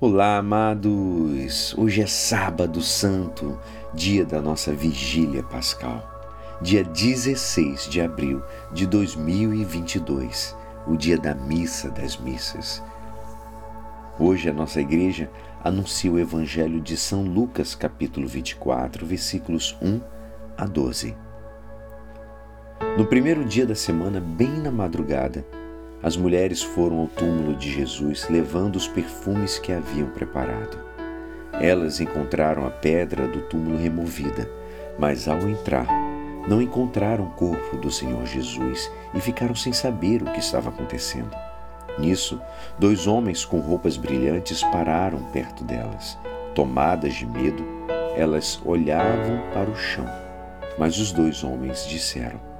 Olá, amados! Hoje é Sábado Santo, dia da nossa vigília pascal, dia 16 de abril de 2022, o dia da missa das missas. Hoje a nossa igreja anuncia o Evangelho de São Lucas, capítulo 24, versículos 1 a 12. No primeiro dia da semana, bem na madrugada, as mulheres foram ao túmulo de Jesus levando os perfumes que haviam preparado. Elas encontraram a pedra do túmulo removida, mas ao entrar, não encontraram o corpo do Senhor Jesus e ficaram sem saber o que estava acontecendo. Nisso, dois homens com roupas brilhantes pararam perto delas. Tomadas de medo, elas olhavam para o chão. Mas os dois homens disseram: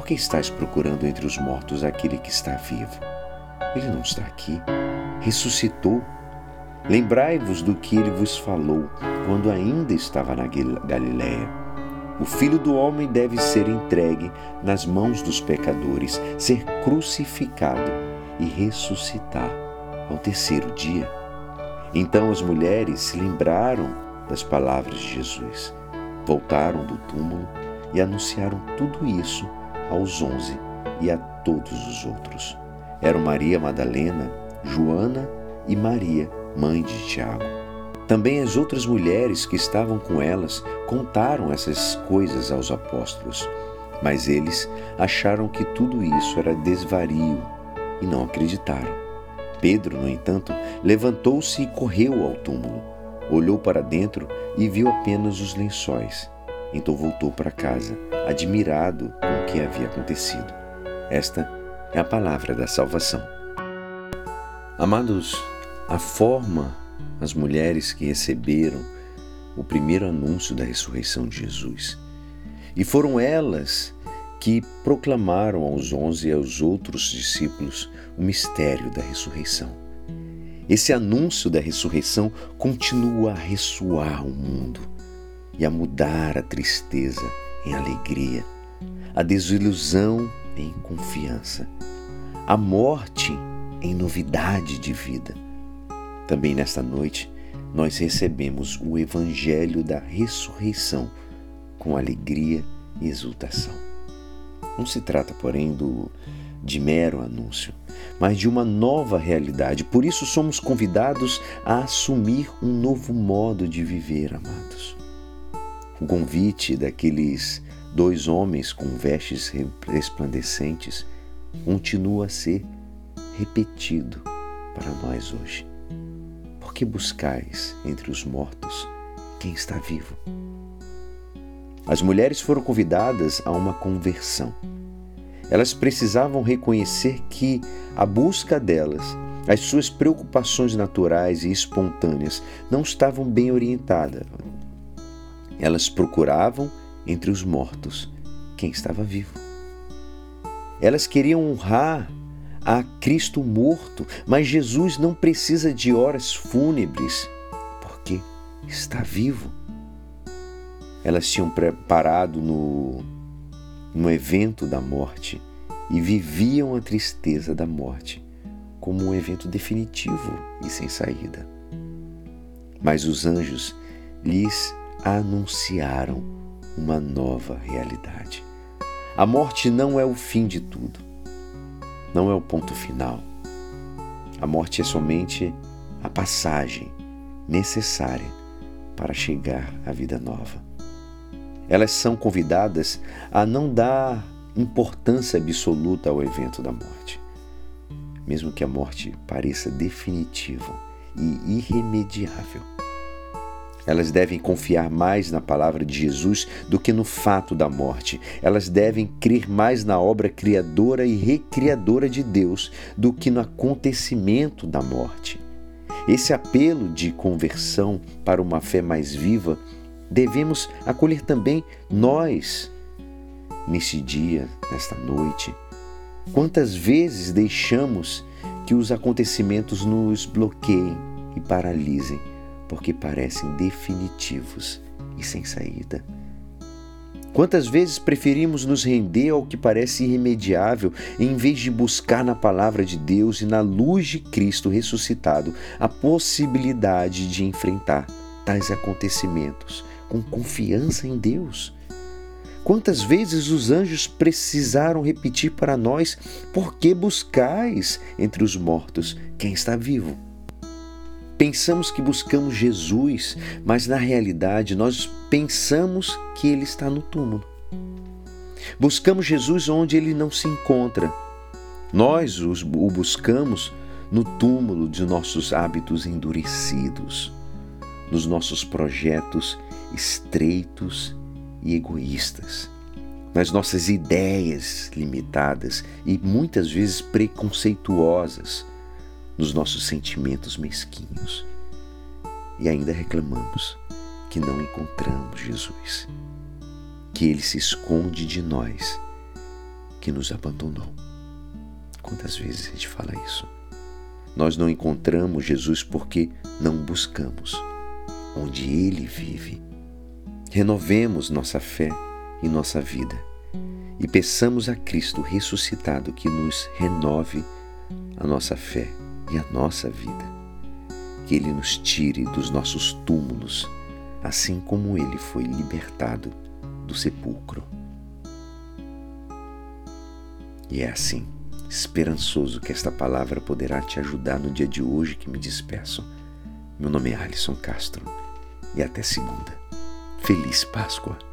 por que estáis procurando entre os mortos aquele que está vivo? Ele não está aqui. Ressuscitou. Lembrai-vos do que ele vos falou quando ainda estava na Galiléia. O filho do homem deve ser entregue nas mãos dos pecadores, ser crucificado e ressuscitar ao terceiro dia. Então as mulheres se lembraram das palavras de Jesus, voltaram do túmulo e anunciaram tudo isso aos onze e a todos os outros. Eram Maria Madalena, Joana e Maria, mãe de Tiago. Também as outras mulheres que estavam com elas contaram essas coisas aos apóstolos, mas eles acharam que tudo isso era desvario e não acreditaram. Pedro, no entanto, levantou-se e correu ao túmulo. Olhou para dentro e viu apenas os lençóis. Então voltou para casa, admirado com o que havia acontecido. Esta é a palavra da salvação. Amados, a forma as mulheres que receberam o primeiro anúncio da ressurreição de Jesus. E foram elas que proclamaram aos onze e aos outros discípulos o mistério da ressurreição. Esse anúncio da ressurreição continua a ressoar o mundo e a mudar a tristeza em alegria, a desilusão em confiança, a morte em novidade de vida. Também nesta noite, nós recebemos o Evangelho da ressurreição com alegria e exultação. Não se trata, porém, do, de mero anúncio, mas de uma nova realidade. Por isso, somos convidados a assumir um novo modo de viver, amados. O convite daqueles dois homens com vestes resplandecentes continua a ser repetido para nós hoje. Por que buscais entre os mortos quem está vivo? As mulheres foram convidadas a uma conversão. Elas precisavam reconhecer que a busca delas, as suas preocupações naturais e espontâneas não estavam bem orientadas, elas procuravam entre os mortos quem estava vivo. Elas queriam honrar a Cristo morto, mas Jesus não precisa de horas fúnebres, porque está vivo. Elas tinham preparado no, no evento da morte e viviam a tristeza da morte como um evento definitivo e sem saída. Mas os anjos lhes anunciaram uma nova realidade. A morte não é o fim de tudo, não é o ponto final. A morte é somente a passagem necessária para chegar à vida nova. Elas são convidadas a não dar importância absoluta ao evento da morte, mesmo que a morte pareça definitiva e irremediável. Elas devem confiar mais na palavra de Jesus do que no fato da morte. Elas devem crer mais na obra criadora e recriadora de Deus do que no acontecimento da morte. Esse apelo de conversão para uma fé mais viva devemos acolher também nós neste dia, nesta noite. Quantas vezes deixamos que os acontecimentos nos bloqueiem e paralisem? Porque parecem definitivos e sem saída. Quantas vezes preferimos nos render ao que parece irremediável em vez de buscar na palavra de Deus e na luz de Cristo ressuscitado a possibilidade de enfrentar tais acontecimentos com confiança em Deus? Quantas vezes os anjos precisaram repetir para nós: Por que buscais entre os mortos quem está vivo? Pensamos que buscamos Jesus, mas na realidade nós pensamos que ele está no túmulo. Buscamos Jesus onde ele não se encontra. Nós o buscamos no túmulo de nossos hábitos endurecidos, nos nossos projetos estreitos e egoístas, nas nossas ideias limitadas e muitas vezes preconceituosas nos nossos sentimentos mesquinhos. E ainda reclamamos que não encontramos Jesus, que ele se esconde de nós, que nos abandonou. Quantas vezes a gente fala isso? Nós não encontramos Jesus porque não buscamos onde ele vive. Renovemos nossa fé e nossa vida e peçamos a Cristo ressuscitado que nos renove a nossa fé e a nossa vida. Que Ele nos tire dos nossos túmulos, assim como Ele foi libertado do sepulcro. E é assim, esperançoso que esta palavra poderá te ajudar no dia de hoje que me despeço. Meu nome é Alisson Castro e até segunda. Feliz Páscoa!